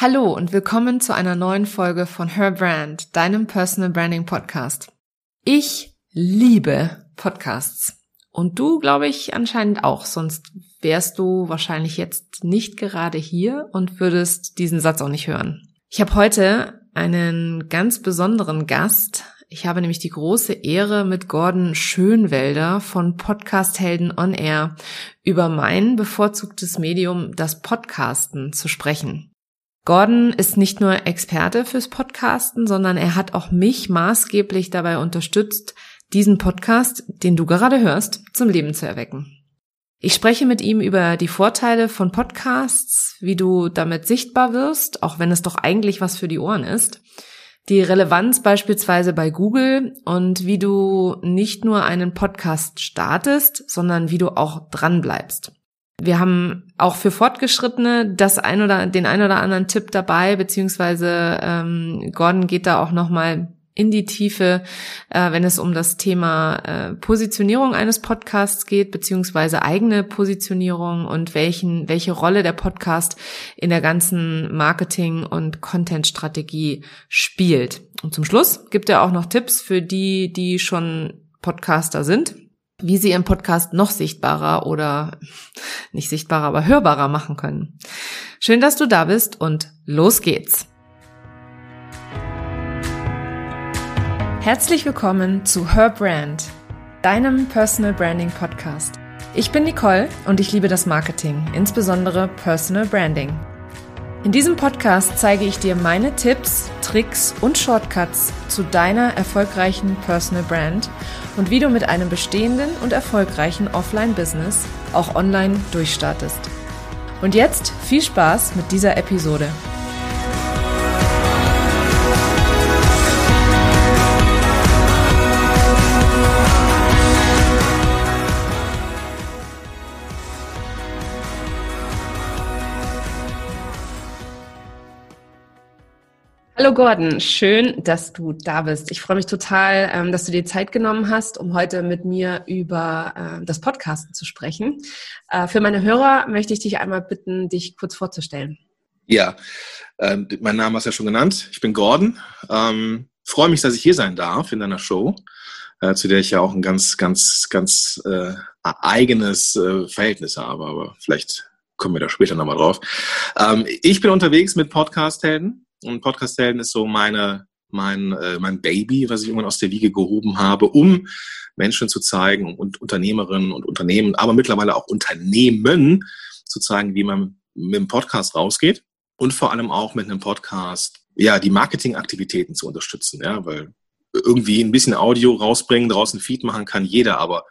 Hallo und willkommen zu einer neuen Folge von Her Brand, deinem Personal Branding Podcast. Ich liebe Podcasts. Und du, glaube ich, anscheinend auch, sonst wärst du wahrscheinlich jetzt nicht gerade hier und würdest diesen Satz auch nicht hören. Ich habe heute einen ganz besonderen Gast. Ich habe nämlich die große Ehre, mit Gordon Schönwelder von Podcast Helden on Air über mein bevorzugtes Medium, das Podcasten, zu sprechen. Gordon ist nicht nur Experte fürs Podcasten, sondern er hat auch mich maßgeblich dabei unterstützt, diesen Podcast, den du gerade hörst, zum Leben zu erwecken. Ich spreche mit ihm über die Vorteile von Podcasts, wie du damit sichtbar wirst, auch wenn es doch eigentlich was für die Ohren ist, die Relevanz beispielsweise bei Google und wie du nicht nur einen Podcast startest, sondern wie du auch dran bleibst. Wir haben auch für Fortgeschrittene das ein oder den ein oder anderen Tipp dabei, beziehungsweise ähm, Gordon geht da auch noch mal in die Tiefe, äh, wenn es um das Thema äh, Positionierung eines Podcasts geht, beziehungsweise eigene Positionierung und welchen, welche Rolle der Podcast in der ganzen Marketing- und Content-Strategie spielt. Und zum Schluss gibt er auch noch Tipps für die, die schon Podcaster sind, wie sie ihren Podcast noch sichtbarer oder nicht sichtbarer, aber hörbarer machen können. Schön, dass du da bist und los geht's. Herzlich willkommen zu Her Brand, deinem Personal Branding Podcast. Ich bin Nicole und ich liebe das Marketing, insbesondere Personal Branding. In diesem Podcast zeige ich dir meine Tipps, Tricks und Shortcuts zu deiner erfolgreichen Personal Brand und wie du mit einem bestehenden und erfolgreichen Offline-Business auch online durchstartest. Und jetzt viel Spaß mit dieser Episode. Hallo Gordon, schön, dass du da bist. Ich freue mich total, ähm, dass du dir Zeit genommen hast, um heute mit mir über ähm, das Podcasten zu sprechen. Äh, für meine Hörer möchte ich dich einmal bitten, dich kurz vorzustellen. Ja, ähm, mein Name hast du ja schon genannt. Ich bin Gordon. Ähm, freue mich, dass ich hier sein darf in deiner Show, äh, zu der ich ja auch ein ganz, ganz, ganz äh, eigenes Verhältnis habe. Aber vielleicht kommen wir da später nochmal drauf. Ich bin unterwegs mit Podcast-Helden und Podcast-Helden ist so meine, mein, äh, mein Baby, was ich irgendwann aus der Wiege gehoben habe, um Menschen zu zeigen und Unternehmerinnen und Unternehmen, aber mittlerweile auch Unternehmen zu zeigen, wie man mit dem Podcast rausgeht und vor allem auch mit einem Podcast, ja, die Marketingaktivitäten zu unterstützen, ja, weil irgendwie ein bisschen Audio rausbringen, draußen Feed machen kann jeder, aber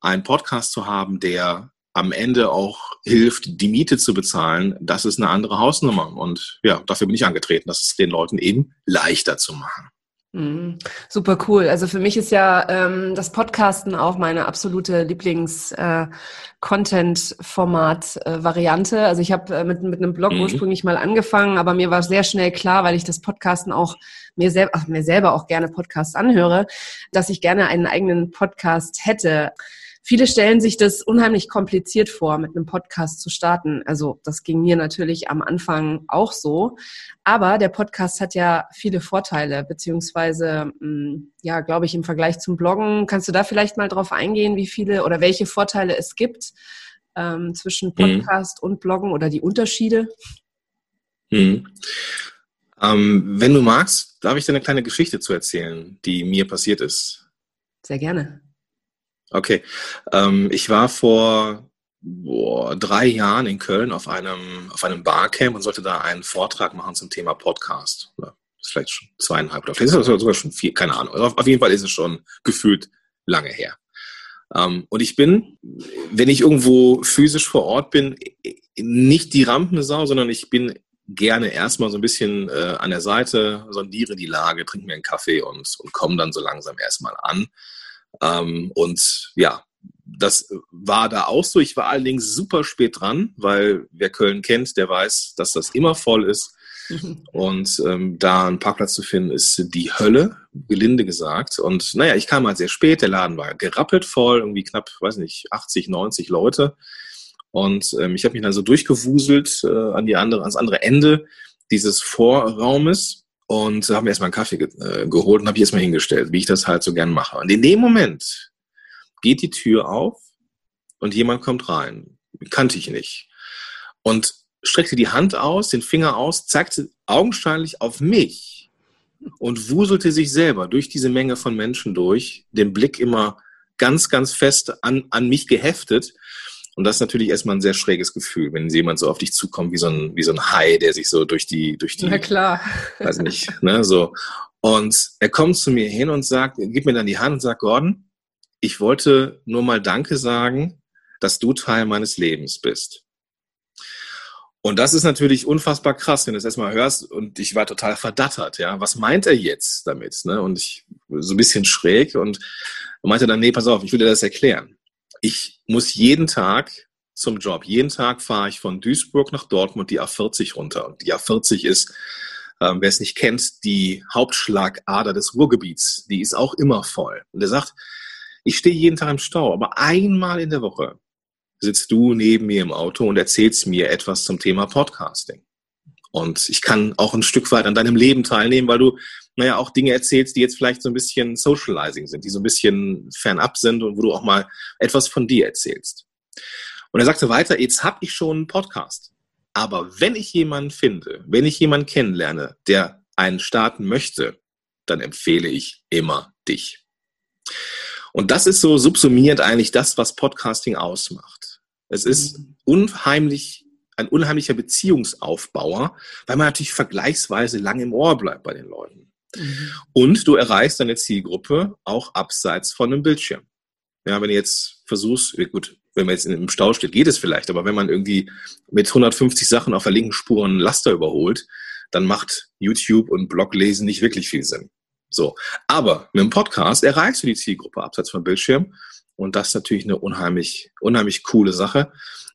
einen Podcast zu haben, der am Ende auch hilft, die Miete zu bezahlen, das ist eine andere Hausnummer. Und ja, dafür bin ich angetreten, das den Leuten eben leichter zu machen. Mhm. Super cool. Also für mich ist ja ähm, das Podcasten auch meine absolute Lieblings-Content-Format-Variante. Äh, also ich habe äh, mit, mit einem Blog mhm. ursprünglich mal angefangen, aber mir war sehr schnell klar, weil ich das Podcasten auch mir, sel ach, mir selber auch gerne Podcasts anhöre, dass ich gerne einen eigenen Podcast hätte. Viele stellen sich das unheimlich kompliziert vor, mit einem Podcast zu starten. Also das ging mir natürlich am Anfang auch so. Aber der Podcast hat ja viele Vorteile, beziehungsweise, mm, ja, glaube ich, im Vergleich zum Bloggen. Kannst du da vielleicht mal drauf eingehen, wie viele oder welche Vorteile es gibt ähm, zwischen mhm. Podcast mhm. und Bloggen oder die Unterschiede? Mhm. Ähm, wenn du magst, darf ich dir eine kleine Geschichte zu erzählen, die mir passiert ist. Sehr gerne. Okay. Ähm, ich war vor boah, drei Jahren in Köln auf einem, auf einem Barcamp und sollte da einen Vortrag machen zum Thema Podcast. Das ist vielleicht schon zweieinhalb oder vielleicht ist es sogar schon vier, keine Ahnung. Also auf, auf jeden Fall ist es schon gefühlt lange her. Ähm, und ich bin, wenn ich irgendwo physisch vor Ort bin, nicht die Rampensau, sondern ich bin gerne erstmal so ein bisschen äh, an der Seite, sondiere die Lage, trinke mir einen Kaffee und, und komme dann so langsam erstmal an. Ähm, und ja, das war da auch so. Ich war allerdings super spät dran, weil wer Köln kennt, der weiß, dass das immer voll ist. Und ähm, da einen Parkplatz zu finden, ist die Hölle, gelinde gesagt. Und naja, ich kam halt sehr spät, der Laden war gerappelt voll, irgendwie knapp, weiß nicht, 80, 90 Leute. Und ähm, ich habe mich dann so durchgewuselt äh, an die andere, ans andere Ende dieses Vorraumes und habe mir erstmal einen Kaffee ge äh, geholt und habe ich erstmal hingestellt, wie ich das halt so gern mache. Und in dem Moment geht die Tür auf und jemand kommt rein. Kannte ich nicht. Und streckte die Hand aus, den Finger aus, zeigte augenscheinlich auf mich und wuselte sich selber durch diese Menge von Menschen durch, den Blick immer ganz, ganz fest an, an mich geheftet. Und das ist natürlich erstmal ein sehr schräges Gefühl, wenn jemand so auf dich zukommt, wie so ein, wie so ein Hai, der sich so durch die, durch die. Na klar. Weiß nicht, ne, so. Und er kommt zu mir hin und sagt, gibt mir dann die Hand und sagt, Gordon, ich wollte nur mal Danke sagen, dass du Teil meines Lebens bist. Und das ist natürlich unfassbar krass, wenn du es erstmal hörst und ich war total verdattert, ja. Was meint er jetzt damit? Ne? Und ich so ein bisschen schräg und meinte dann, nee, pass auf, ich will dir das erklären. Ich muss jeden Tag zum Job. Jeden Tag fahre ich von Duisburg nach Dortmund die A40 runter. Und die A40 ist, ähm, wer es nicht kennt, die Hauptschlagader des Ruhrgebiets. Die ist auch immer voll. Und er sagt, ich stehe jeden Tag im Stau, aber einmal in der Woche sitzt du neben mir im Auto und erzählst mir etwas zum Thema Podcasting. Und ich kann auch ein Stück weit an deinem Leben teilnehmen, weil du, naja, auch Dinge erzählst, die jetzt vielleicht so ein bisschen socializing sind, die so ein bisschen fernab sind und wo du auch mal etwas von dir erzählst. Und er sagte weiter, jetzt habe ich schon einen Podcast. Aber wenn ich jemanden finde, wenn ich jemanden kennenlerne, der einen starten möchte, dann empfehle ich immer dich. Und das ist so subsumiert eigentlich das, was Podcasting ausmacht. Es ist mhm. unheimlich, ein unheimlicher Beziehungsaufbauer, weil man natürlich vergleichsweise lang im Ohr bleibt bei den Leuten. Mhm. Und du erreichst deine Zielgruppe auch abseits von einem Bildschirm. Ja, wenn du jetzt versuchst, gut, wenn man jetzt im Stau steht, geht es vielleicht, aber wenn man irgendwie mit 150 Sachen auf der linken Spur einen Laster überholt, dann macht YouTube und Bloglesen nicht wirklich viel Sinn. So. Aber mit dem Podcast erreichst du die Zielgruppe abseits vom Bildschirm. Und das ist natürlich eine unheimlich, unheimlich coole Sache.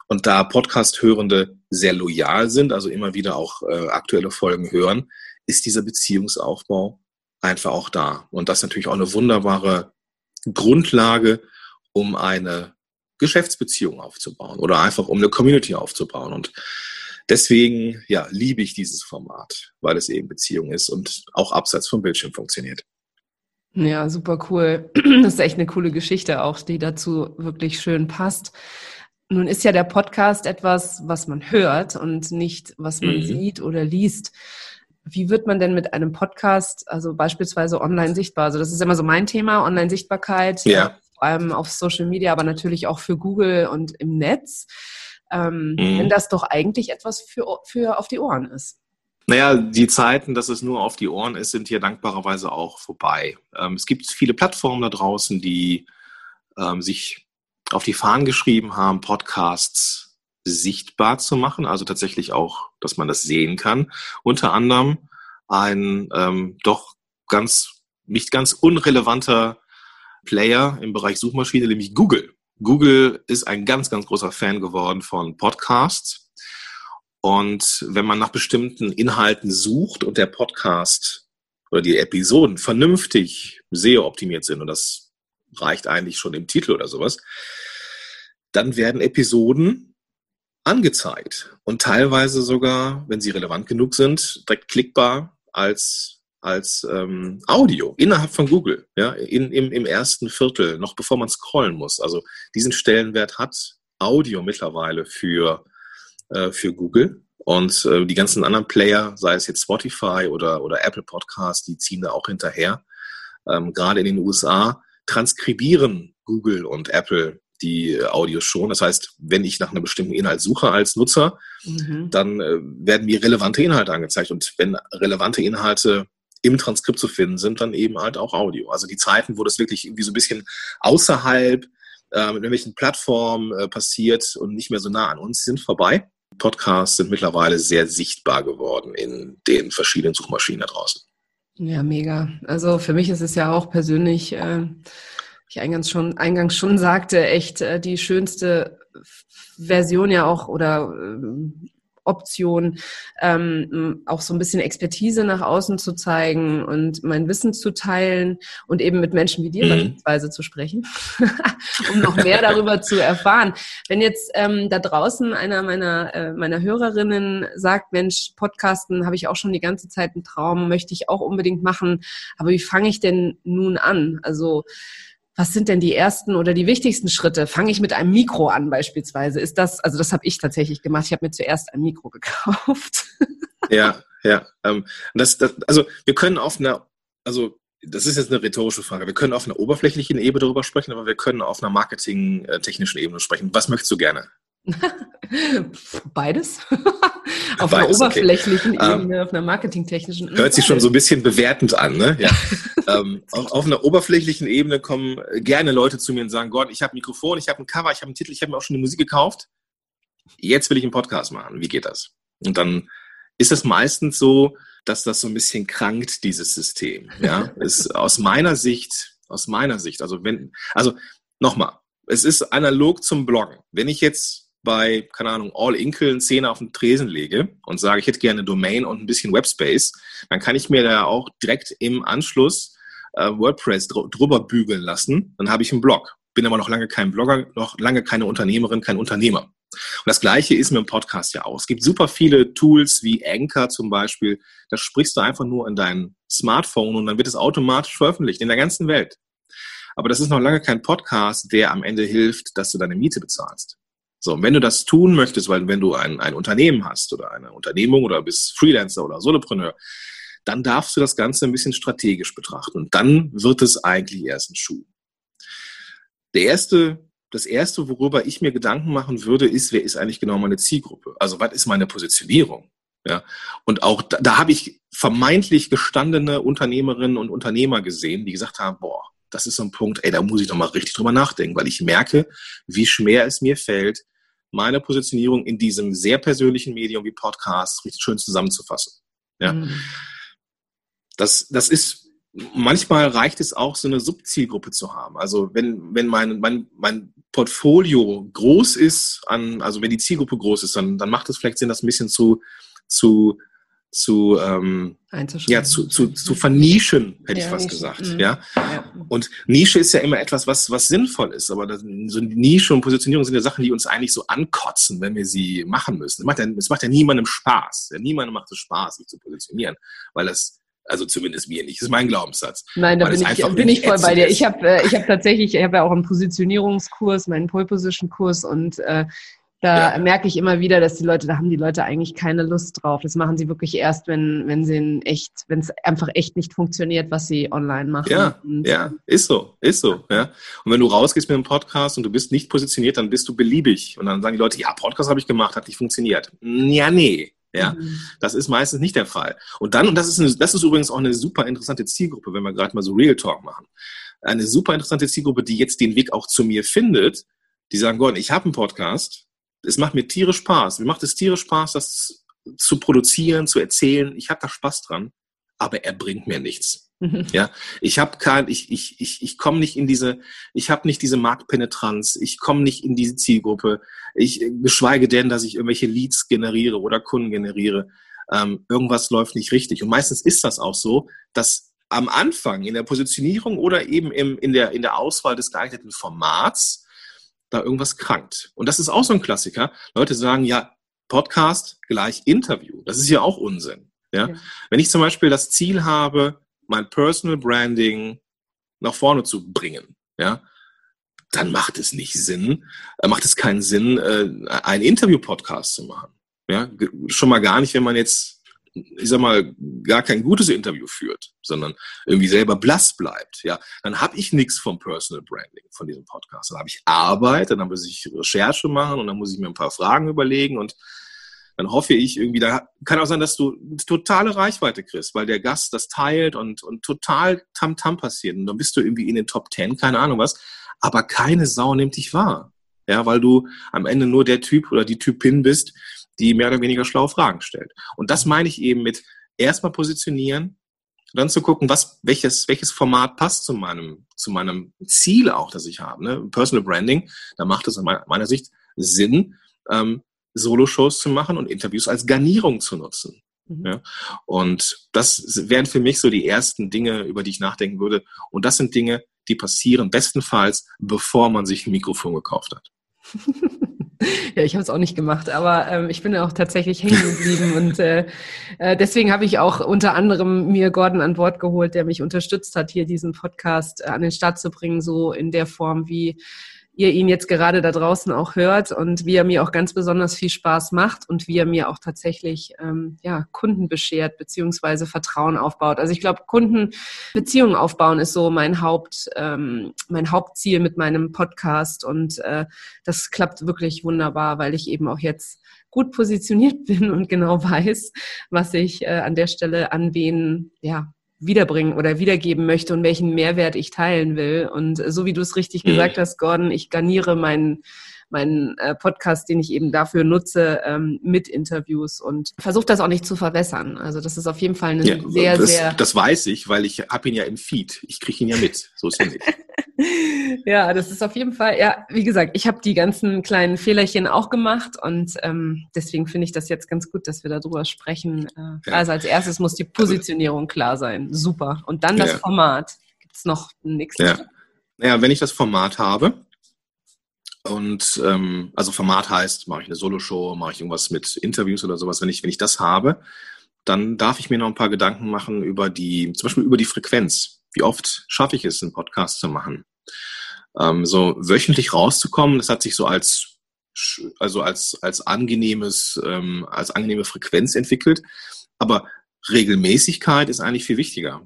Und da Podcast-Hörende sehr loyal sind, also immer wieder auch äh, aktuelle Folgen hören, ist dieser Beziehungsaufbau einfach auch da. Und das ist natürlich auch eine wunderbare Grundlage, um eine Geschäftsbeziehung aufzubauen oder einfach um eine Community aufzubauen. Und deswegen ja, liebe ich dieses Format, weil es eben Beziehung ist und auch abseits vom Bildschirm funktioniert. Ja, super cool. Das ist echt eine coole Geschichte auch, die dazu wirklich schön passt. Nun ist ja der Podcast etwas, was man hört und nicht, was man mhm. sieht oder liest. Wie wird man denn mit einem Podcast, also beispielsweise online sichtbar? Also das ist immer so mein Thema, Online-Sichtbarkeit, ja. vor allem auf Social Media, aber natürlich auch für Google und im Netz ähm, mhm. wenn das doch eigentlich etwas für, für auf die Ohren ist. Naja, die Zeiten, dass es nur auf die Ohren ist, sind hier dankbarerweise auch vorbei. Ähm, es gibt viele Plattformen da draußen, die ähm, sich auf die Fahnen geschrieben haben, Podcasts sichtbar zu machen, also tatsächlich auch, dass man das sehen kann. Unter anderem ein ähm, doch ganz, nicht ganz unrelevanter Player im Bereich Suchmaschine, nämlich Google. Google ist ein ganz, ganz großer Fan geworden von Podcasts. Und wenn man nach bestimmten Inhalten sucht und der Podcast oder die Episoden vernünftig SEO-optimiert sind, und das reicht eigentlich schon im Titel oder sowas, dann werden Episoden angezeigt und teilweise sogar, wenn sie relevant genug sind, direkt klickbar als als ähm, Audio innerhalb von Google, ja, in, im, im ersten Viertel, noch bevor man scrollen muss. Also diesen Stellenwert hat Audio mittlerweile für, äh, für Google. Und äh, die ganzen anderen Player, sei es jetzt Spotify oder, oder Apple Podcasts, die ziehen da auch hinterher. Ähm, Gerade in den USA transkribieren Google und Apple die Audios schon. Das heißt, wenn ich nach einem bestimmten Inhalt suche als Nutzer, mhm. dann äh, werden mir relevante Inhalte angezeigt. Und wenn relevante Inhalte im Transkript zu finden sind, dann eben halt auch Audio. Also die Zeiten, wo das wirklich irgendwie so ein bisschen außerhalb äh, mit irgendwelchen Plattformen äh, passiert und nicht mehr so nah an uns sind, vorbei. Podcasts sind mittlerweile sehr sichtbar geworden in den verschiedenen Suchmaschinen da draußen. Ja, mega. Also für mich ist es ja auch persönlich, äh, ich eingangs schon, eingangs schon sagte, echt äh, die schönste Version ja auch oder äh, Option, ähm, auch so ein bisschen Expertise nach außen zu zeigen und mein Wissen zu teilen und eben mit Menschen wie dir mhm. beispielsweise zu sprechen, um noch mehr darüber zu erfahren. Wenn jetzt ähm, da draußen einer meiner, äh, meiner Hörerinnen sagt, Mensch, Podcasten habe ich auch schon die ganze Zeit einen Traum, möchte ich auch unbedingt machen, aber wie fange ich denn nun an? Also was sind denn die ersten oder die wichtigsten Schritte? Fange ich mit einem Mikro an beispielsweise? Ist das, also das habe ich tatsächlich gemacht. Ich habe mir zuerst ein Mikro gekauft. Ja, ja. Ähm, das, das, also wir können auf einer, also das ist jetzt eine rhetorische Frage. Wir können auf einer oberflächlichen Ebene darüber sprechen, aber wir können auf einer marketingtechnischen Ebene sprechen. Was möchtest du gerne? Beides. auf Beides, einer oberflächlichen okay. Ebene, um, auf einer marketingtechnischen. Hört sich schon so ein bisschen bewertend an, ne? Ja. ähm, auf, auf, einer oberflächlichen Ebene kommen gerne Leute zu mir und sagen: Gott, ich habe ein Mikrofon, ich habe ein Cover, ich habe einen Titel, ich habe mir auch schon die Musik gekauft. Jetzt will ich einen Podcast machen. Wie geht das? Und dann ist es meistens so, dass das so ein bisschen krankt, dieses System. Ja, ist aus meiner Sicht, aus meiner Sicht, also wenn, also nochmal, es ist analog zum Bloggen. Wenn ich jetzt bei, keine Ahnung, All Inkle einen Zehner auf den Tresen lege und sage, ich hätte gerne Domain und ein bisschen Webspace, dann kann ich mir da auch direkt im Anschluss äh, WordPress dr drüber bügeln lassen. Dann habe ich einen Blog. Bin aber noch lange kein Blogger, noch lange keine Unternehmerin, kein Unternehmer. Und das Gleiche ist mit dem Podcast ja auch. Es gibt super viele Tools wie Anchor zum Beispiel. Da sprichst du einfach nur in dein Smartphone und dann wird es automatisch veröffentlicht in der ganzen Welt. Aber das ist noch lange kein Podcast, der am Ende hilft, dass du deine Miete bezahlst. So, wenn du das tun möchtest, weil wenn du ein, ein Unternehmen hast oder eine Unternehmung oder bist Freelancer oder Solopreneur, dann darfst du das Ganze ein bisschen strategisch betrachten. Und dann wird es eigentlich erst ein Schuh. Der erste, das erste, worüber ich mir Gedanken machen würde, ist, wer ist eigentlich genau meine Zielgruppe? Also, was ist meine Positionierung? Ja, und auch da, da habe ich vermeintlich gestandene Unternehmerinnen und Unternehmer gesehen, die gesagt haben, boah, das ist so ein Punkt, ey, da muss ich nochmal richtig drüber nachdenken, weil ich merke, wie schwer es mir fällt, meine Positionierung in diesem sehr persönlichen Medium wie Podcast richtig schön zusammenzufassen. Ja. Mhm. Das, das ist, manchmal reicht es auch, so eine Subzielgruppe zu haben. Also wenn, wenn mein, mein, mein Portfolio groß ist, an, also wenn die Zielgruppe groß ist, dann, dann macht es vielleicht Sinn, das ein bisschen zu, zu zu, ähm, ja, zu, zu, zu vernischen, hätte ja, ich fast Nische. gesagt. Mhm. Ja? ja? Und Nische ist ja immer etwas, was, was sinnvoll ist. Aber das, so Nische und Positionierung sind ja Sachen, die uns eigentlich so ankotzen, wenn wir sie machen müssen. Es macht ja, es macht ja niemandem Spaß. Ja, niemandem macht es Spaß, sich zu positionieren, weil das also zumindest mir nicht. Das ist mein Glaubenssatz. Nein, da bin ich, bin ich voll bei dir. Ich habe äh, ich hab tatsächlich, ich habe ja auch einen Positionierungskurs, meinen Pole Position Kurs und äh, da ja. merke ich immer wieder, dass die Leute, da haben die Leute eigentlich keine Lust drauf. Das machen sie wirklich erst, wenn, wenn sie echt, wenn es einfach echt nicht funktioniert, was sie online machen. Ja, und ja, ist so, ist so, ja. Und wenn du rausgehst mit einem Podcast und du bist nicht positioniert, dann bist du beliebig. Und dann sagen die Leute, ja, Podcast habe ich gemacht, hat nicht funktioniert. Ja, nee. Ja, mhm. das ist meistens nicht der Fall. Und dann, und das ist, eine, das ist übrigens auch eine super interessante Zielgruppe, wenn wir gerade mal so Real Talk machen. Eine super interessante Zielgruppe, die jetzt den Weg auch zu mir findet, die sagen, Gott, ich habe einen Podcast, es macht mir tierisch Spaß. Mir macht es tierisch Spaß, das zu produzieren, zu erzählen. Ich habe da Spaß dran, aber er bringt mir nichts. Mhm. Ja, ich habe kein, ich ich ich ich komme nicht in diese, ich habe nicht diese Marktpenetranz, ich komme nicht in diese Zielgruppe. Ich geschweige denn, dass ich irgendwelche Leads generiere oder Kunden generiere. Ähm, irgendwas läuft nicht richtig. Und meistens ist das auch so, dass am Anfang in der Positionierung oder eben im, in der in der Auswahl des geeigneten Formats da irgendwas krankt. Und das ist auch so ein Klassiker. Leute sagen, ja, Podcast gleich Interview. Das ist ja auch Unsinn. Ja? ja? Wenn ich zum Beispiel das Ziel habe, mein Personal Branding nach vorne zu bringen, ja, dann macht es nicht Sinn, äh, macht es keinen Sinn, äh, einen Interview-Podcast zu machen. Ja, schon mal gar nicht, wenn man jetzt ich sag mal, gar kein gutes Interview führt, sondern irgendwie selber blass bleibt, ja, dann habe ich nichts vom Personal Branding von diesem Podcast. Dann habe ich Arbeit, dann muss ich Recherche machen und dann muss ich mir ein paar Fragen überlegen und dann hoffe ich irgendwie, da kann auch sein, dass du totale Reichweite kriegst, weil der Gast das teilt und, und total Tamtam -Tam passiert. Und dann bist du irgendwie in den Top Ten, keine Ahnung was, aber keine Sau nimmt dich wahr. Ja, weil du am Ende nur der Typ oder die Typin bist, die mehr oder weniger schlaue Fragen stellt. Und das meine ich eben mit erstmal positionieren, dann zu gucken, was, welches, welches Format passt zu meinem, zu meinem Ziel auch, das ich habe. Ne? Personal Branding, da macht es aus meiner Sicht Sinn, ähm, Solo-Shows zu machen und Interviews als Garnierung zu nutzen. Mhm. Ja? Und das wären für mich so die ersten Dinge, über die ich nachdenken würde. Und das sind Dinge, die passieren bestenfalls, bevor man sich ein Mikrofon gekauft hat. ja, ich habe es auch nicht gemacht, aber ähm, ich bin ja auch tatsächlich hängen geblieben und äh, äh, deswegen habe ich auch unter anderem mir Gordon an Bord geholt, der mich unterstützt hat, hier diesen Podcast äh, an den Start zu bringen, so in der Form, wie ihr ihn jetzt gerade da draußen auch hört und wie er mir auch ganz besonders viel Spaß macht und wie er mir auch tatsächlich ähm, ja, Kunden beschert beziehungsweise Vertrauen aufbaut. Also ich glaube, Kundenbeziehungen aufbauen ist so mein Haupt, ähm, mein Hauptziel mit meinem Podcast und äh, das klappt wirklich wunderbar, weil ich eben auch jetzt gut positioniert bin und genau weiß, was ich äh, an der Stelle an wen ja wiederbringen oder wiedergeben möchte und welchen Mehrwert ich teilen will. Und so wie du es richtig mhm. gesagt hast, Gordon, ich garniere meinen meinen äh, Podcast, den ich eben dafür nutze, ähm, mit Interviews und versuche das auch nicht zu verwässern. Also das ist auf jeden Fall ein ja, sehr, das, sehr... Das weiß ich, weil ich habe ihn ja im Feed. Ich kriege ihn ja mit. So ist er nicht. ja, das ist auf jeden Fall, ja, wie gesagt, ich habe die ganzen kleinen Fehlerchen auch gemacht und ähm, deswegen finde ich das jetzt ganz gut, dass wir darüber sprechen. Äh, ja. Also als erstes muss die Positionierung klar sein. Super. Und dann das ja. Format. Gibt es noch ein nächstes? Ja. Naja, wenn ich das Format habe, und ähm, also Format heißt, mache ich eine Soloshow, mache ich irgendwas mit Interviews oder sowas, wenn ich, wenn ich das habe, dann darf ich mir noch ein paar Gedanken machen über die, zum Beispiel über die Frequenz. Wie oft schaffe ich es, einen Podcast zu machen? Ähm, so wöchentlich rauszukommen, das hat sich so als also als als angenehmes ähm, als angenehme Frequenz entwickelt, aber Regelmäßigkeit ist eigentlich viel wichtiger.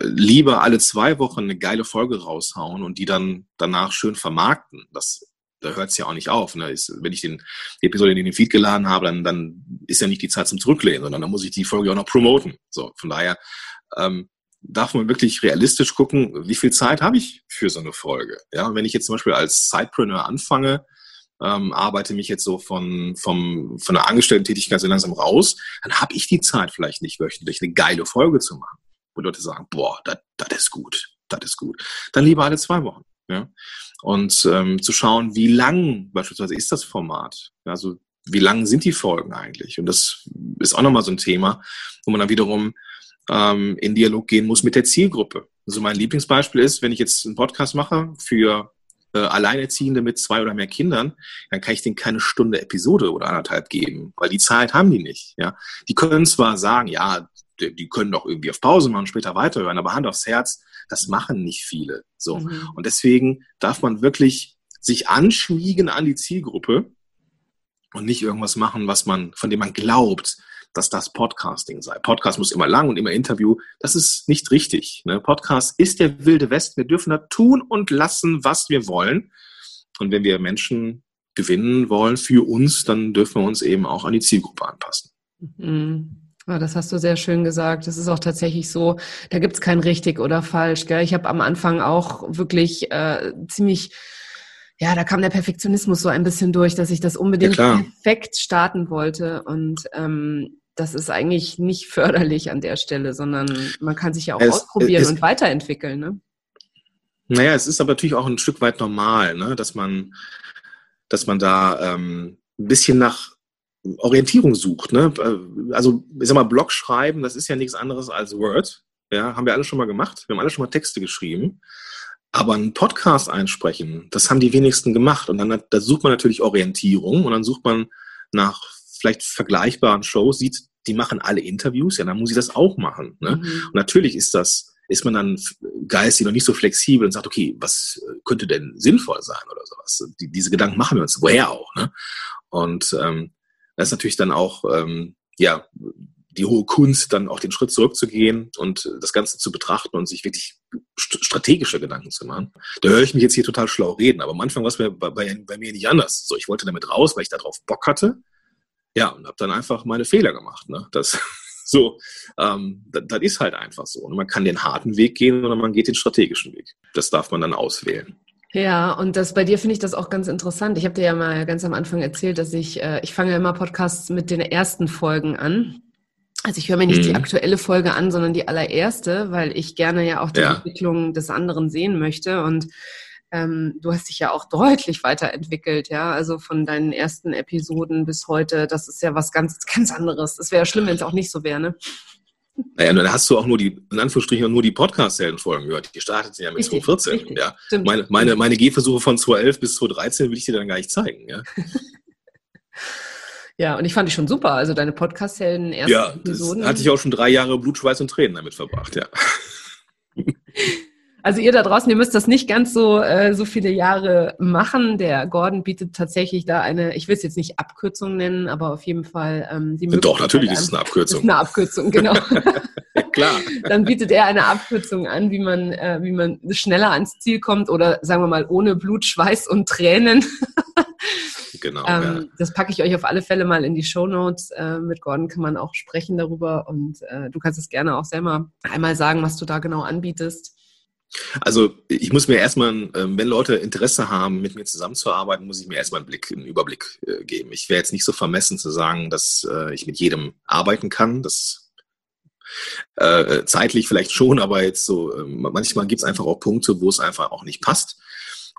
Lieber alle zwei Wochen eine geile Folge raushauen und die dann danach schön vermarkten. Das da hört es ja auch nicht auf. Ne? Ist, wenn ich den, die Episode in den Feed geladen habe, dann, dann ist ja nicht die Zeit zum Zurücklehnen, sondern dann muss ich die Folge auch noch promoten. So, von daher ähm, darf man wirklich realistisch gucken, wie viel Zeit habe ich für so eine Folge. Ja, wenn ich jetzt zum Beispiel als Sidepreneur anfange, ähm, arbeite mich jetzt so von, vom, von der Angestellten-Tätigkeit so langsam raus, dann habe ich die Zeit vielleicht nicht wöchentlich eine geile Folge zu machen. Wo Leute sagen, boah, das ist gut, das ist gut. Dann lieber alle zwei Wochen. Ja? Und ähm, zu schauen, wie lang beispielsweise ist das Format. Also wie lang sind die Folgen eigentlich? Und das ist auch nochmal so ein Thema, wo man dann wiederum ähm, in Dialog gehen muss mit der Zielgruppe. Also mein Lieblingsbeispiel ist, wenn ich jetzt einen Podcast mache für äh, Alleinerziehende mit zwei oder mehr Kindern, dann kann ich denen keine Stunde Episode oder anderthalb geben, weil die Zeit haben die nicht. Ja, die können zwar sagen, ja, die, die können doch irgendwie auf Pause machen, später weiterhören, aber Hand aufs Herz, das machen nicht viele. So. Mhm. Und deswegen darf man wirklich sich anschmiegen an die Zielgruppe und nicht irgendwas machen, was man, von dem man glaubt, dass das Podcasting sei. Podcast muss immer lang und immer Interview. Das ist nicht richtig. Ne? Podcast ist der wilde West. Wir dürfen da tun und lassen, was wir wollen. Und wenn wir Menschen gewinnen wollen für uns, dann dürfen wir uns eben auch an die Zielgruppe anpassen. Mhm. Ja, das hast du sehr schön gesagt. Das ist auch tatsächlich so, da gibt's kein richtig oder falsch. Gell? Ich habe am Anfang auch wirklich äh, ziemlich, ja, da kam der Perfektionismus so ein bisschen durch, dass ich das unbedingt ja, perfekt starten wollte. Und ähm, das ist eigentlich nicht förderlich an der Stelle, sondern man kann sich ja auch es, ausprobieren es, und weiterentwickeln. Ne? Naja, es ist aber natürlich auch ein Stück weit normal, ne? dass man, dass man da ähm, ein bisschen nach Orientierung sucht. Ne? Also, ich sag mal, Blog schreiben, das ist ja nichts anderes als Word. Ja, haben wir alle schon mal gemacht. Wir haben alle schon mal Texte geschrieben. Aber einen Podcast einsprechen, das haben die wenigsten gemacht. Und dann da sucht man natürlich Orientierung und dann sucht man nach vielleicht vergleichbaren Shows, sieht, die machen alle Interviews, ja, dann muss ich das auch machen. Ne? Mhm. Und natürlich ist das, ist man dann geistig noch nicht so flexibel und sagt, okay, was könnte denn sinnvoll sein oder sowas. Die, diese Gedanken machen wir uns, woher auch. Ne? Und ähm, das ist natürlich dann auch, ähm, ja, die hohe Kunst, dann auch den Schritt zurückzugehen und das Ganze zu betrachten und sich wirklich strategische Gedanken zu machen. Da höre ich mich jetzt hier total schlau reden, aber am Anfang war es bei, bei, bei, mir nicht anders. So, ich wollte damit raus, weil ich darauf Bock hatte. Ja, und habe dann einfach meine Fehler gemacht. Ne? Das, so, ähm, das, das ist halt einfach so. Und man kann den harten Weg gehen oder man geht den strategischen Weg. Das darf man dann auswählen. Ja, und das bei dir finde ich das auch ganz interessant. Ich habe dir ja mal ganz am Anfang erzählt, dass ich, äh, ich fange ja immer Podcasts mit den ersten Folgen an. Also ich höre mir nicht mhm. die aktuelle Folge an, sondern die allererste, weil ich gerne ja auch die ja. Entwicklung des anderen sehen möchte. Und ähm, du hast dich ja auch deutlich weiterentwickelt, ja. Also von deinen ersten Episoden bis heute, das ist ja was ganz, ganz anderes. Es wäre ja schlimm, wenn es auch nicht so wäre, ne? Naja, dann hast du auch nur die, in Anführungsstrichen, nur die Podcast-Helden-Folgen gehört. Die starteten ja mit richtig, 2014. Richtig, ja. Meine, meine, meine Gehversuche von 2011 bis 2013 will ich dir dann gar nicht zeigen. Ja, ja und ich fand die schon super. Also deine Podcast-Helden ersten ja, Episoden. hatte ich auch schon drei Jahre Blut, Schweiß und Tränen damit verbracht, ja. Also ihr da draußen, ihr müsst das nicht ganz so, äh, so viele Jahre machen. Der Gordon bietet tatsächlich da eine, ich will es jetzt nicht Abkürzung nennen, aber auf jeden Fall ähm, die Möglichkeit. Doch, natürlich ist es eine Abkürzung. Ist eine Abkürzung, genau. Klar. Dann bietet er eine Abkürzung an, wie man, äh, wie man schneller ans Ziel kommt oder sagen wir mal ohne Blut, Schweiß und Tränen. Genau. ähm, ja. Das packe ich euch auf alle Fälle mal in die Show Notes. Äh, mit Gordon kann man auch sprechen darüber und äh, du kannst es gerne auch selber einmal sagen, was du da genau anbietest. Also ich muss mir erstmal, ähm, wenn Leute Interesse haben, mit mir zusammenzuarbeiten, muss ich mir erstmal einen Blick, einen Überblick äh, geben. Ich wäre jetzt nicht so vermessen zu sagen, dass äh, ich mit jedem arbeiten kann. Das äh, zeitlich vielleicht schon, aber jetzt so, manchmal gibt es einfach auch Punkte, wo es einfach auch nicht passt.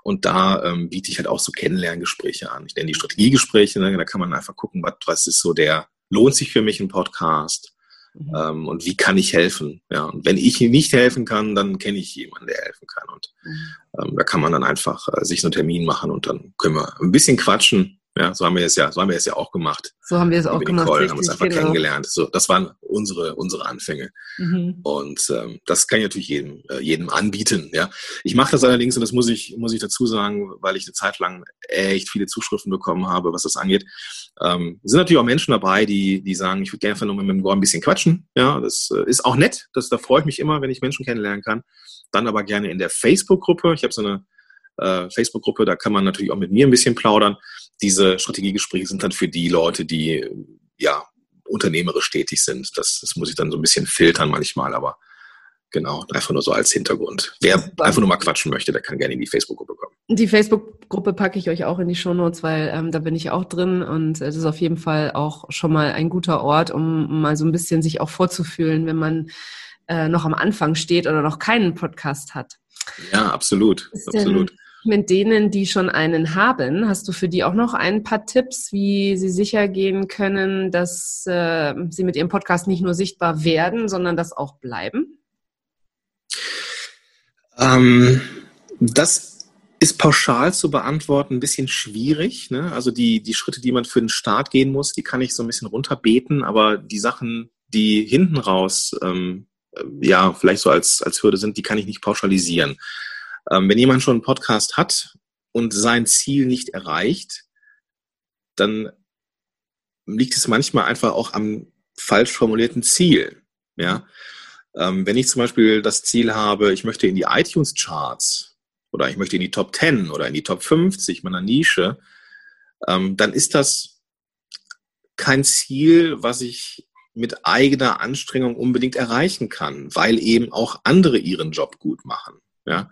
Und da ähm, biete ich halt auch so Kennenlerngespräche an. Ich nenne die Strategiegespräche, ne? da kann man einfach gucken, was, was ist so der, lohnt sich für mich ein Podcast? Mhm. Ähm, und wie kann ich helfen? Ja, und wenn ich nicht helfen kann, dann kenne ich jemanden, der helfen kann. Und mhm. ähm, da kann man dann einfach äh, sich so einen Termin machen und dann können wir ein bisschen quatschen ja, so haben wir es ja, so haben wir es ja auch gemacht. So haben wir es auch gemacht. Nicole, richtig, haben uns einfach genau. kennengelernt. So, das waren unsere, unsere Anfänge. Mhm. Und ähm, das kann ich natürlich jedem, äh, jedem anbieten. Ja, ich mache das allerdings und das muss ich, muss ich dazu sagen, weil ich eine Zeit lang echt viele Zuschriften bekommen habe, was das angeht. Ähm, sind natürlich auch Menschen dabei, die, die sagen, ich würde gerne einfach nur mit dem Gore ein bisschen quatschen. Ja, das äh, ist auch nett. Das, da freue ich mich immer, wenn ich Menschen kennenlernen kann. Dann aber gerne in der Facebook-Gruppe. Ich habe so eine äh, Facebook-Gruppe, da kann man natürlich auch mit mir ein bisschen plaudern. Diese Strategiegespräche sind dann für die Leute, die ja unternehmerisch tätig sind. Das, das muss ich dann so ein bisschen filtern manchmal, aber genau, einfach nur so als Hintergrund. Wer Super. einfach nur mal quatschen möchte, der kann gerne in die Facebook-Gruppe kommen. Die Facebook-Gruppe packe ich euch auch in die Shownotes, weil ähm, da bin ich auch drin und es ist auf jeden Fall auch schon mal ein guter Ort, um mal so ein bisschen sich auch vorzufühlen, wenn man äh, noch am Anfang steht oder noch keinen Podcast hat. Ja, absolut, absolut. Mit denen, die schon einen haben, hast du für die auch noch ein paar Tipps, wie sie sicher gehen können, dass äh, sie mit ihrem Podcast nicht nur sichtbar werden, sondern das auch bleiben? Ähm, das ist pauschal zu beantworten ein bisschen schwierig. Ne? Also die, die Schritte, die man für den Start gehen muss, die kann ich so ein bisschen runterbeten, aber die Sachen, die hinten raus ähm, ja vielleicht so als, als Hürde sind, die kann ich nicht pauschalisieren. Ähm, wenn jemand schon einen Podcast hat und sein Ziel nicht erreicht, dann liegt es manchmal einfach auch am falsch formulierten Ziel. Ja? Ähm, wenn ich zum Beispiel das Ziel habe, ich möchte in die iTunes-Charts oder ich möchte in die Top 10 oder in die Top 50 meiner Nische, ähm, dann ist das kein Ziel, was ich mit eigener Anstrengung unbedingt erreichen kann, weil eben auch andere ihren Job gut machen. Ja?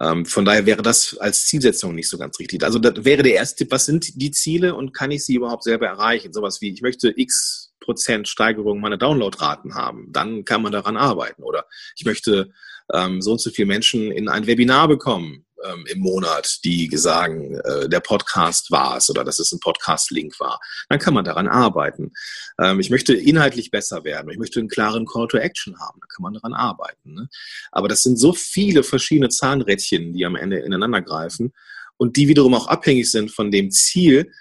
Ähm, von daher wäre das als Zielsetzung nicht so ganz richtig. Also das wäre der erste Tipp, was sind die Ziele und kann ich sie überhaupt selber erreichen? Sowas wie, ich möchte x Prozent Steigerung meiner Downloadraten haben, dann kann man daran arbeiten. Oder ich möchte ähm, so und so viele Menschen in ein Webinar bekommen ähm, im Monat, die sagen, äh, der Podcast war es oder dass es ein Podcast-Link war. Dann kann man daran arbeiten. Ähm, ich möchte inhaltlich besser werden. Ich möchte einen klaren Call to Action haben. Da kann man daran arbeiten. Ne? Aber das sind so viele verschiedene Zahnrädchen, die am Ende ineinander greifen und die wiederum auch abhängig sind von dem Ziel.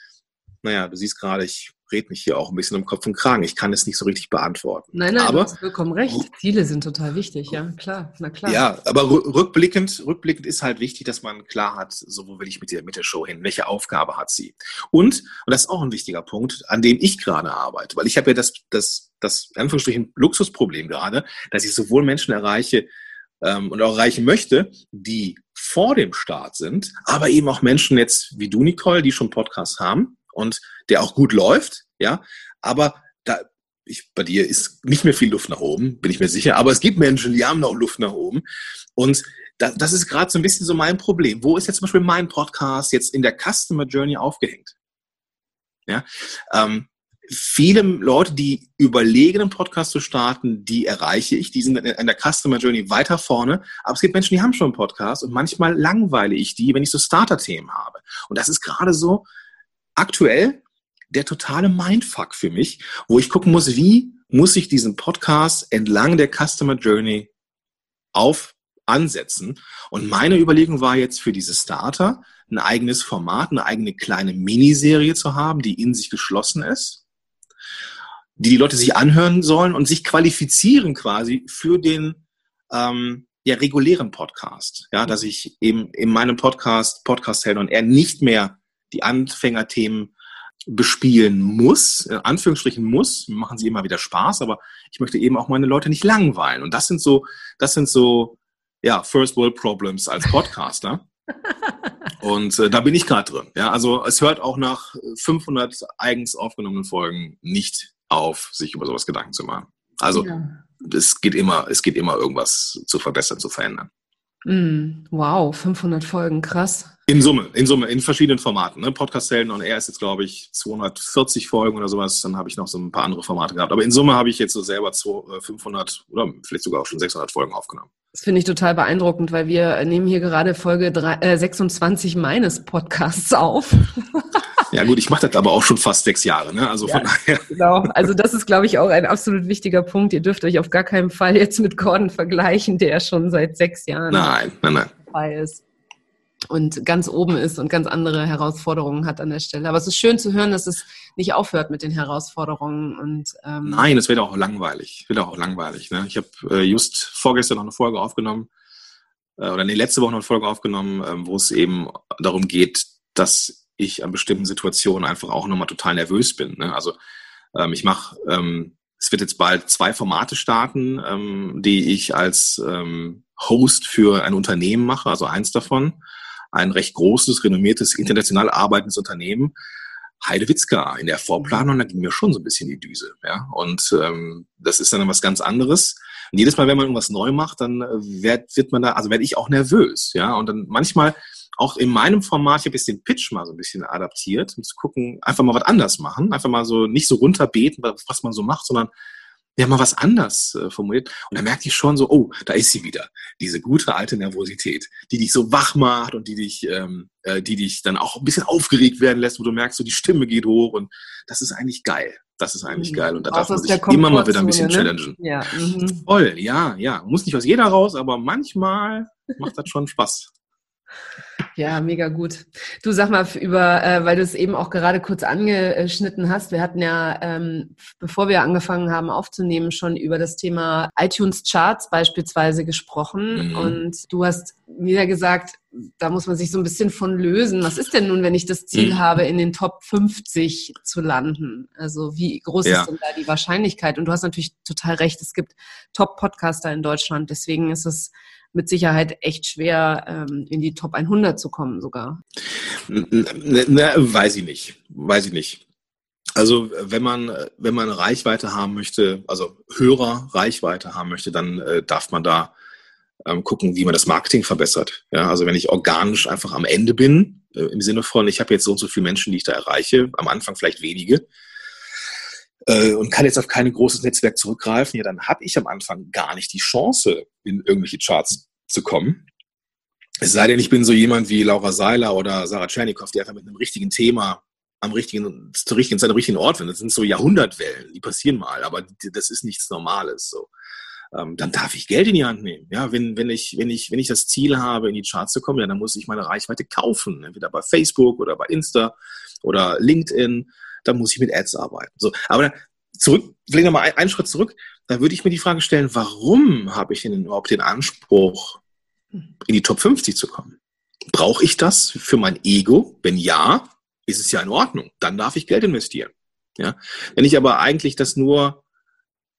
Naja, du siehst gerade, ich dreht mich hier auch ein bisschen um Kopf und Kragen. Ich kann es nicht so richtig beantworten. Nein, nein, aber, du hast vollkommen recht. Ziele sind total wichtig, ja, klar, na klar. Ja, aber rückblickend, rückblickend ist halt wichtig, dass man klar hat, so wo will ich mit der, mit der Show hin? Welche Aufgabe hat sie? Und, und das ist auch ein wichtiger Punkt, an dem ich gerade arbeite, weil ich habe ja das, das, das, in Anführungsstrichen, Luxusproblem gerade, dass ich sowohl Menschen erreiche, ähm, und auch erreichen möchte, die vor dem Start sind, aber eben auch Menschen jetzt wie du, Nicole, die schon Podcasts haben und der auch gut läuft, ja, aber da, ich, bei dir ist nicht mehr viel Luft nach oben, bin ich mir sicher, aber es gibt Menschen, die haben noch Luft nach oben und da, das ist gerade so ein bisschen so mein Problem. Wo ist jetzt zum Beispiel mein Podcast jetzt in der Customer Journey aufgehängt? Ja, ähm, viele Leute, die überlegen, einen Podcast zu starten, die erreiche ich, die sind in der Customer Journey weiter vorne. Aber es gibt Menschen, die haben schon einen Podcast und manchmal langweile ich die, wenn ich so Starter-Themen habe. Und das ist gerade so aktuell der totale Mindfuck für mich, wo ich gucken muss, wie muss ich diesen Podcast entlang der Customer Journey auf ansetzen. Und meine Überlegung war jetzt für diese Starter, ein eigenes Format, eine eigene kleine Miniserie zu haben, die in sich geschlossen ist die die Leute sich anhören sollen und sich qualifizieren quasi für den ähm, ja, regulären Podcast. Ja, dass ich eben in meinem Podcast, Podcast Held und er nicht mehr die Anfängerthemen bespielen muss, in Anführungsstrichen muss, machen sie immer wieder Spaß, aber ich möchte eben auch meine Leute nicht langweilen. Und das sind so, das sind so, ja, First World Problems als Podcaster. Und äh, da bin ich gerade drin. Ja, also es hört auch nach 500 eigens aufgenommenen Folgen nicht auf, sich über sowas Gedanken zu machen. Also ja. es geht immer, es geht immer irgendwas zu verbessern, zu verändern. Mm, wow, 500 Folgen, krass. In Summe, in Summe, in verschiedenen Formaten. Ne? Podcast Helden und er ist jetzt, glaube ich, 240 Folgen oder sowas. Dann habe ich noch so ein paar andere Formate gehabt. Aber in Summe habe ich jetzt so selber 500 äh, oder vielleicht sogar auch schon 600 Folgen aufgenommen. Das finde ich total beeindruckend, weil wir nehmen hier gerade Folge 3, äh, 26 meines Podcasts auf. Ja gut, ich mache das aber auch schon fast sechs Jahre, ne? Also ja, von daher. Genau, also das ist, glaube ich, auch ein absolut wichtiger Punkt. Ihr dürft euch auf gar keinen Fall jetzt mit Gordon vergleichen, der schon seit sechs Jahren nein, nein, nein. dabei ist und ganz oben ist und ganz andere Herausforderungen hat an der Stelle. Aber es ist schön zu hören, dass es nicht aufhört mit den Herausforderungen. Und, ähm Nein, es wird auch langweilig. Wird auch langweilig. Ne? Ich habe äh, just vorgestern noch eine Folge aufgenommen, äh, oder nee, letzte Woche noch eine Folge aufgenommen, äh, wo es eben darum geht, dass ich an bestimmten Situationen einfach auch nochmal total nervös bin. Ne? Also ähm, ich mache, ähm, es wird jetzt bald zwei Formate starten, ähm, die ich als ähm, Host für ein Unternehmen mache, also eins davon, ein recht großes, renommiertes, international arbeitendes Unternehmen, Heidewitzka in der Vorplanung, da ging mir schon so ein bisschen die Düse. Ja? Und ähm, das ist dann was ganz anderes. Und jedes Mal, wenn man irgendwas neu macht, dann äh, wird, wird man da, also werde ich auch nervös. Ja, und dann manchmal auch in meinem Format, ich habe jetzt den Pitch mal so ein bisschen adaptiert, um zu gucken, einfach mal was anders machen, einfach mal so nicht so runterbeten, was man so macht, sondern ja mal was anders äh, formuliert. Und da merkte ich schon so, oh, da ist sie wieder, diese gute alte Nervosität, die dich so wach macht und die dich, ähm, äh, die dich dann auch ein bisschen aufgeregt werden lässt, wo du merkst, so die Stimme geht hoch und das ist eigentlich geil. Das ist eigentlich mhm. geil und da darf man sich immer mal wieder ein bisschen ne? challengen. Ja. Mhm. Voll, ja, ja. Muss nicht aus jeder raus, aber manchmal macht das schon Spaß. Ja, mega gut. Du sag mal, über, äh, weil du es eben auch gerade kurz angeschnitten hast, wir hatten ja, ähm, bevor wir angefangen haben aufzunehmen, schon über das Thema iTunes Charts beispielsweise gesprochen. Mhm. Und du hast mir gesagt, da muss man sich so ein bisschen von lösen. Was ist denn nun, wenn ich das Ziel mhm. habe, in den Top 50 zu landen? Also wie groß ja. ist denn da die Wahrscheinlichkeit? Und du hast natürlich total recht, es gibt Top-Podcaster in Deutschland. Deswegen ist es mit Sicherheit echt schwer, ähm, in die Top 100 zu kommen sogar. Na, weiß ich nicht. Weiß ich nicht. Also wenn man, wenn man Reichweite haben möchte, also Hörer Reichweite haben möchte, dann äh, darf man da ähm, gucken, wie man das Marketing verbessert. Ja, also wenn ich organisch einfach am Ende bin, äh, im Sinne von, ich habe jetzt so und so viele Menschen, die ich da erreiche, am Anfang vielleicht wenige, äh, und kann jetzt auf kein großes Netzwerk zurückgreifen, ja, dann habe ich am Anfang gar nicht die Chance, in irgendwelche Charts zu kommen. Es sei denn, ich bin so jemand wie Laura Seiler oder Sarah Tschernikow, die einfach mit einem richtigen Thema am richtigen, zur richtigen Zeit am richtigen Ort sind. Das sind so Jahrhundertwellen, die passieren mal, aber das ist nichts Normales. So. Ähm, dann darf ich Geld in die Hand nehmen. Ja, wenn, wenn ich, wenn ich, wenn ich das Ziel habe, in die Charts zu kommen, ja, dann muss ich meine Reichweite kaufen. Entweder bei Facebook oder bei Insta oder LinkedIn dann muss ich mit Ads arbeiten. So, aber zurück, vielleicht nochmal einen Schritt zurück, da würde ich mir die Frage stellen, warum habe ich denn überhaupt den Anspruch, in die Top 50 zu kommen? Brauche ich das für mein Ego? Wenn ja, ist es ja in Ordnung. Dann darf ich Geld investieren. Ja? Wenn ich aber eigentlich das nur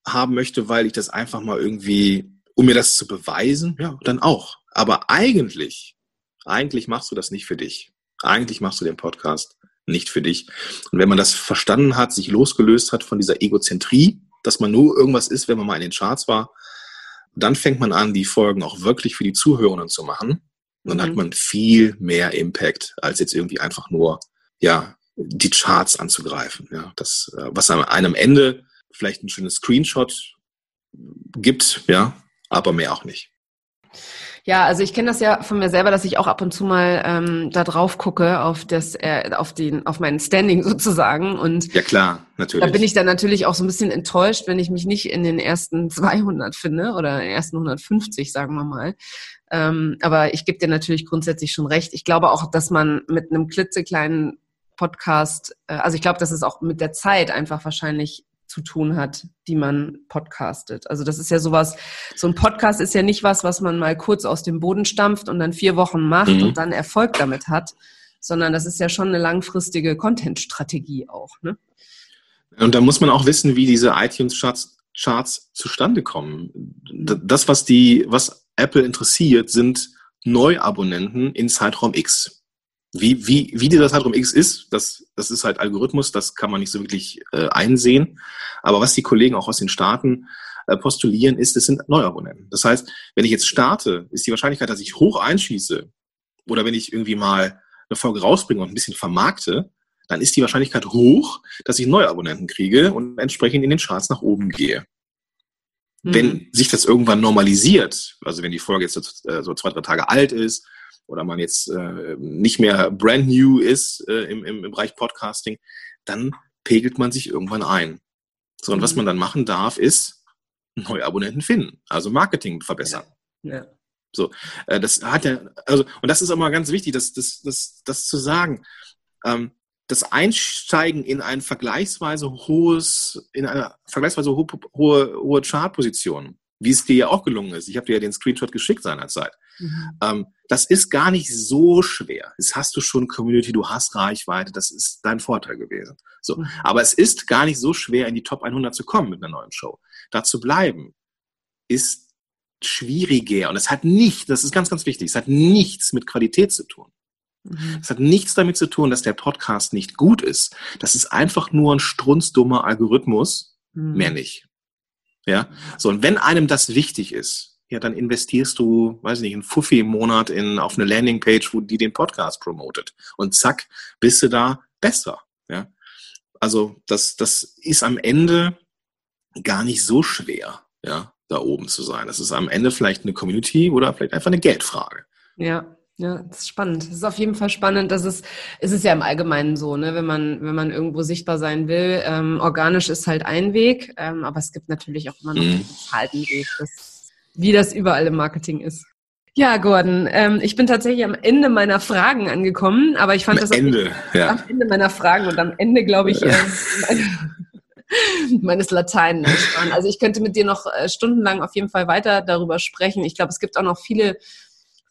haben möchte, weil ich das einfach mal irgendwie, um mir das zu beweisen, ja, dann auch. Aber eigentlich, eigentlich machst du das nicht für dich. Eigentlich machst du den Podcast nicht für dich. Und wenn man das verstanden hat, sich losgelöst hat von dieser Egozentrie, dass man nur irgendwas ist, wenn man mal in den Charts war, dann fängt man an, die Folgen auch wirklich für die Zuhörenden zu machen. dann mhm. hat man viel mehr Impact, als jetzt irgendwie einfach nur, ja, die Charts anzugreifen. Ja, das, äh, was am einem Ende vielleicht ein schönes Screenshot gibt, ja, aber mehr auch nicht. Ja, also ich kenne das ja von mir selber, dass ich auch ab und zu mal ähm, da drauf gucke auf das, äh, auf den, auf meinen Standing sozusagen und ja klar, natürlich. Da bin ich dann natürlich auch so ein bisschen enttäuscht, wenn ich mich nicht in den ersten 200 finde oder in den ersten 150, sagen wir mal. Ähm, aber ich gebe dir natürlich grundsätzlich schon recht. Ich glaube auch, dass man mit einem klitzekleinen Podcast, äh, also ich glaube, dass es auch mit der Zeit einfach wahrscheinlich zu tun hat, die man podcastet. Also das ist ja sowas, so ein Podcast ist ja nicht was, was man mal kurz aus dem Boden stampft und dann vier Wochen macht mhm. und dann Erfolg damit hat, sondern das ist ja schon eine langfristige Content-Strategie auch. Ne? Und da muss man auch wissen, wie diese iTunes-Charts Charts zustande kommen. Das, was die, was Apple interessiert, sind Neuabonnenten in Zeitraum X. Wie, wie, wie dieser Zeitraum X ist, das, das ist halt Algorithmus, das kann man nicht so wirklich äh, einsehen. Aber was die Kollegen auch aus den Staaten äh, postulieren, ist, es sind Neuabonnenten. Das heißt, wenn ich jetzt starte, ist die Wahrscheinlichkeit, dass ich hoch einschieße oder wenn ich irgendwie mal eine Folge rausbringe und ein bisschen vermarkte, dann ist die Wahrscheinlichkeit hoch, dass ich Neuabonnenten kriege und entsprechend in den Charts nach oben gehe. Mhm. Wenn sich das irgendwann normalisiert, also wenn die Folge jetzt so, äh, so zwei, drei Tage alt ist oder man jetzt äh, nicht mehr brand new ist äh, im, im, im Bereich Podcasting, dann pegelt man sich irgendwann ein. So, und mhm. was man dann machen darf, ist neue Abonnenten finden, also Marketing verbessern. Ja. ja. So, äh, das hat ja, also, und das ist auch mal ganz wichtig, das, das, das, das zu sagen. Ähm, das Einsteigen in ein vergleichsweise hohes, in eine vergleichsweise hohe, hohe, hohe Chartposition wie es dir ja auch gelungen ist. Ich habe dir ja den Screenshot geschickt seinerzeit. Mhm. Ähm, das ist gar nicht so schwer. Jetzt hast du schon Community, du hast Reichweite, das ist dein Vorteil gewesen. So, mhm. aber es ist gar nicht so schwer, in die Top 100 zu kommen mit einer neuen Show. Da zu bleiben ist schwieriger und es hat nicht, das ist ganz, ganz wichtig, es hat nichts mit Qualität zu tun. Mhm. Es hat nichts damit zu tun, dass der Podcast nicht gut ist. Das ist einfach nur ein strunzdummer Algorithmus, mhm. mehr nicht. Ja, so und wenn einem das wichtig ist, ja, dann investierst du, weiß ich nicht, einen Fuffi im Monat in, auf eine Landingpage, wo die den Podcast promotet. Und zack, bist du da besser. Ja, also das, das ist am Ende gar nicht so schwer, ja, da oben zu sein. Das ist am Ende vielleicht eine Community oder vielleicht einfach eine Geldfrage. Ja, ja, das ist spannend. Es ist auf jeden Fall spannend, dass es, es ist ja im Allgemeinen so, ne, wenn man, wenn man irgendwo sichtbar sein will, ähm, organisch ist halt ein Weg, ähm, aber es gibt natürlich auch immer noch mhm. einen bezahlten Weg, das, wie das überall im Marketing ist. Ja, Gordon, ähm, ich bin tatsächlich am Ende meiner Fragen angekommen, aber ich fand am das Ende, ja. am Ende meiner Fragen und am Ende, glaube ich, äh, meines Latein Also ich könnte mit dir noch äh, stundenlang auf jeden Fall weiter darüber sprechen. Ich glaube, es gibt auch noch viele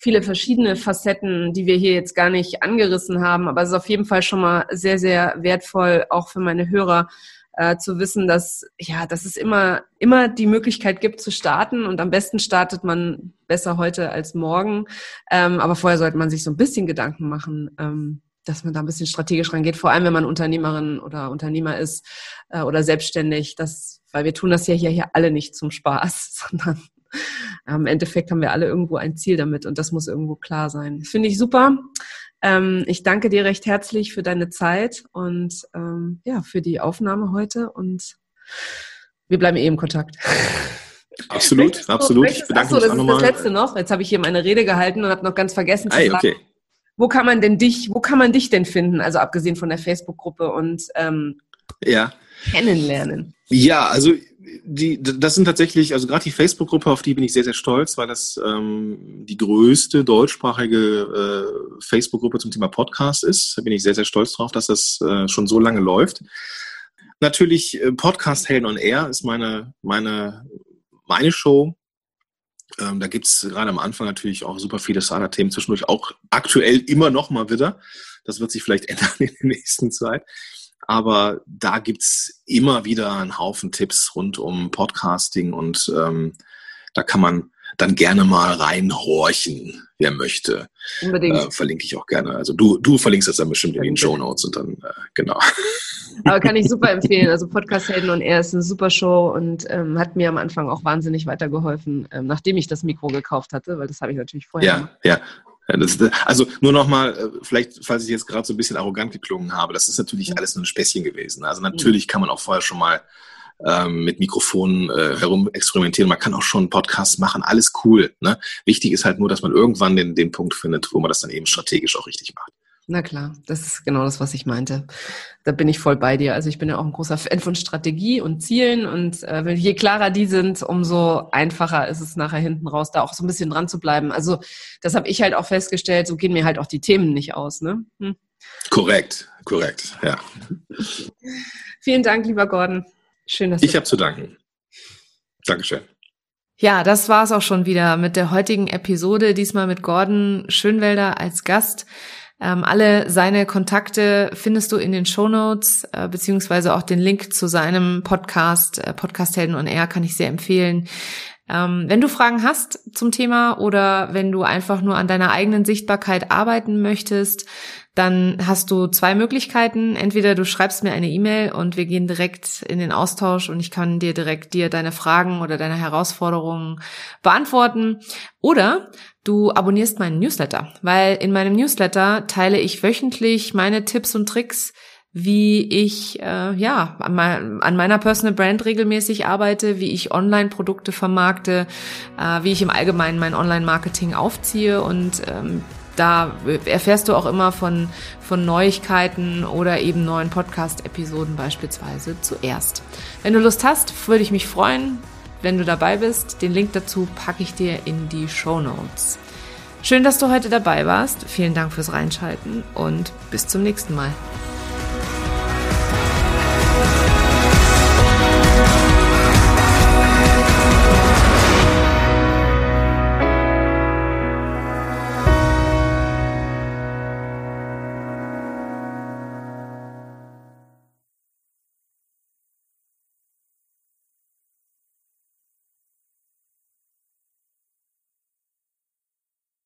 viele verschiedene Facetten, die wir hier jetzt gar nicht angerissen haben. Aber es ist auf jeden Fall schon mal sehr, sehr wertvoll, auch für meine Hörer, äh, zu wissen, dass, ja, dass es immer, immer die Möglichkeit gibt zu starten und am besten startet man besser heute als morgen. Ähm, aber vorher sollte man sich so ein bisschen Gedanken machen, ähm, dass man da ein bisschen strategisch rangeht, vor allem wenn man Unternehmerin oder Unternehmer ist äh, oder selbstständig, das, weil wir tun das ja hier, hier alle nicht zum Spaß, sondern im Endeffekt haben wir alle irgendwo ein Ziel damit und das muss irgendwo klar sein. Finde ich super. Ähm, ich danke dir recht herzlich für deine Zeit und ähm, ja, für die Aufnahme heute und wir bleiben eh im Kontakt. Absolut, du, absolut. Ich bedanke achso, mich das ist das letzte noch. Jetzt habe ich hier meine Rede gehalten und habe noch ganz vergessen zu hey, sagen, okay. wo kann man denn dich, wo kann man dich denn finden? Also abgesehen von der Facebook-Gruppe und ähm, ja. kennenlernen. Ja, also die, das sind tatsächlich, also gerade die Facebook-Gruppe, auf die bin ich sehr, sehr stolz, weil das ähm, die größte deutschsprachige äh, Facebook-Gruppe zum Thema Podcast ist. Da bin ich sehr, sehr stolz drauf, dass das äh, schon so lange läuft. Natürlich, äh, Podcast Helden on Air ist meine, meine, meine Show. Ähm, da gibt's gerade am Anfang natürlich auch super viele Starter-Themen, zwischendurch auch aktuell immer noch mal wieder. Das wird sich vielleicht ändern in der nächsten Zeit. Aber da gibt's immer wieder einen Haufen Tipps rund um Podcasting und ähm, da kann man dann gerne mal reinhorchen, wer möchte. Unbedingt. Äh, verlinke ich auch gerne. Also du, du verlinkst das dann bestimmt in den Show Notes und dann, äh, genau. Aber kann ich super empfehlen. Also Podcast Helden und er ist eine super Show und ähm, hat mir am Anfang auch wahnsinnig weitergeholfen, ähm, nachdem ich das Mikro gekauft hatte, weil das habe ich natürlich vorher. Ja, gemacht. ja. Das, also nur nochmal, äh, vielleicht, falls ich jetzt gerade so ein bisschen arrogant geklungen habe, das ist natürlich alles nur ein Späßchen gewesen. Also natürlich kann man auch vorher schon mal ähm, mit Mikrofonen äh, herum experimentieren. Man kann auch schon Podcasts machen, alles cool. Ne? Wichtig ist halt nur, dass man irgendwann den, den Punkt findet, wo man das dann eben strategisch auch richtig macht. Na klar, das ist genau das, was ich meinte. Da bin ich voll bei dir. Also ich bin ja auch ein großer Fan von Strategie und Zielen und äh, je klarer die sind, umso einfacher ist es nachher hinten raus, da auch so ein bisschen dran zu bleiben. Also das habe ich halt auch festgestellt, so gehen mir halt auch die Themen nicht aus. Ne? Hm. Korrekt, korrekt, ja. Vielen Dank, lieber Gordon. Schön, dass du Ich habe zu danken. Dankeschön. Ja, das war's auch schon wieder mit der heutigen Episode, diesmal mit Gordon Schönwelder als Gast. Ähm, alle seine Kontakte findest du in den Show Notes, äh, beziehungsweise auch den Link zu seinem Podcast, äh, Podcast Helden und Er kann ich sehr empfehlen. Ähm, wenn du Fragen hast zum Thema oder wenn du einfach nur an deiner eigenen Sichtbarkeit arbeiten möchtest, dann hast du zwei Möglichkeiten. Entweder du schreibst mir eine E-Mail und wir gehen direkt in den Austausch und ich kann dir direkt dir deine Fragen oder deine Herausforderungen beantworten. Oder du abonnierst meinen Newsletter, weil in meinem Newsletter teile ich wöchentlich meine Tipps und Tricks, wie ich äh, ja an, mein, an, meiner Personal Brand regelmäßig arbeite, wie ich Online-Produkte vermarkte, äh, wie ich im Allgemeinen mein Online-Marketing aufziehe und ähm, da erfährst du auch immer von, von Neuigkeiten oder eben neuen Podcast-Episoden beispielsweise zuerst. Wenn du Lust hast, würde ich mich freuen, wenn du dabei bist. Den Link dazu packe ich dir in die Show Notes. Schön, dass du heute dabei warst. Vielen Dank fürs Reinschalten und bis zum nächsten Mal.